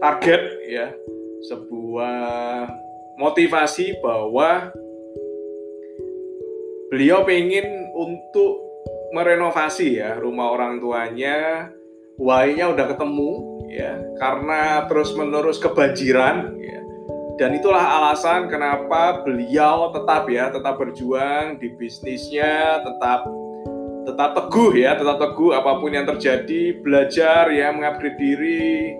target ya. Sebuah motivasi bahwa beliau pengen untuk merenovasi ya rumah orang tuanya. Why-nya udah ketemu ya karena terus menerus kebanjiran ya. Dan itulah alasan kenapa beliau tetap ya tetap berjuang di bisnisnya tetap tetap teguh ya tetap teguh apa pun yang terjadi. Belajar ya mengupgrade diri.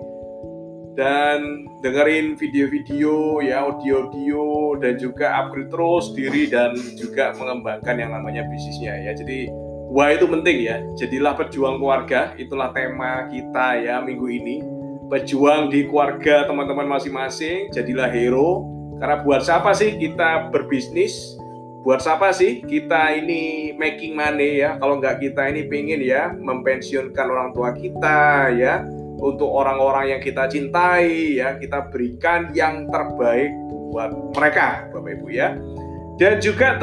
Dan dengerin video-video ya audio-audio. Dan juga upgrade terus diri dan juga mengembangkan yang namanya bisnisnya ya. Jadi wah itu penting ya. Jadilah pejuang keluarga. Itulah tema kita ya minggu ini. Pejuang di keluarga teman-teman masing-masing. Jadilah hero. Karena buat siapa sih kita berbisnis buat siapa sih kita ini making money ya? Kalau nggak kita ini pengen ya mempensiunkan orang tua kita ya untuk orang-orang yang kita cintai ya kita berikan yang terbaik buat mereka Bapak Ibu ya. Dan juga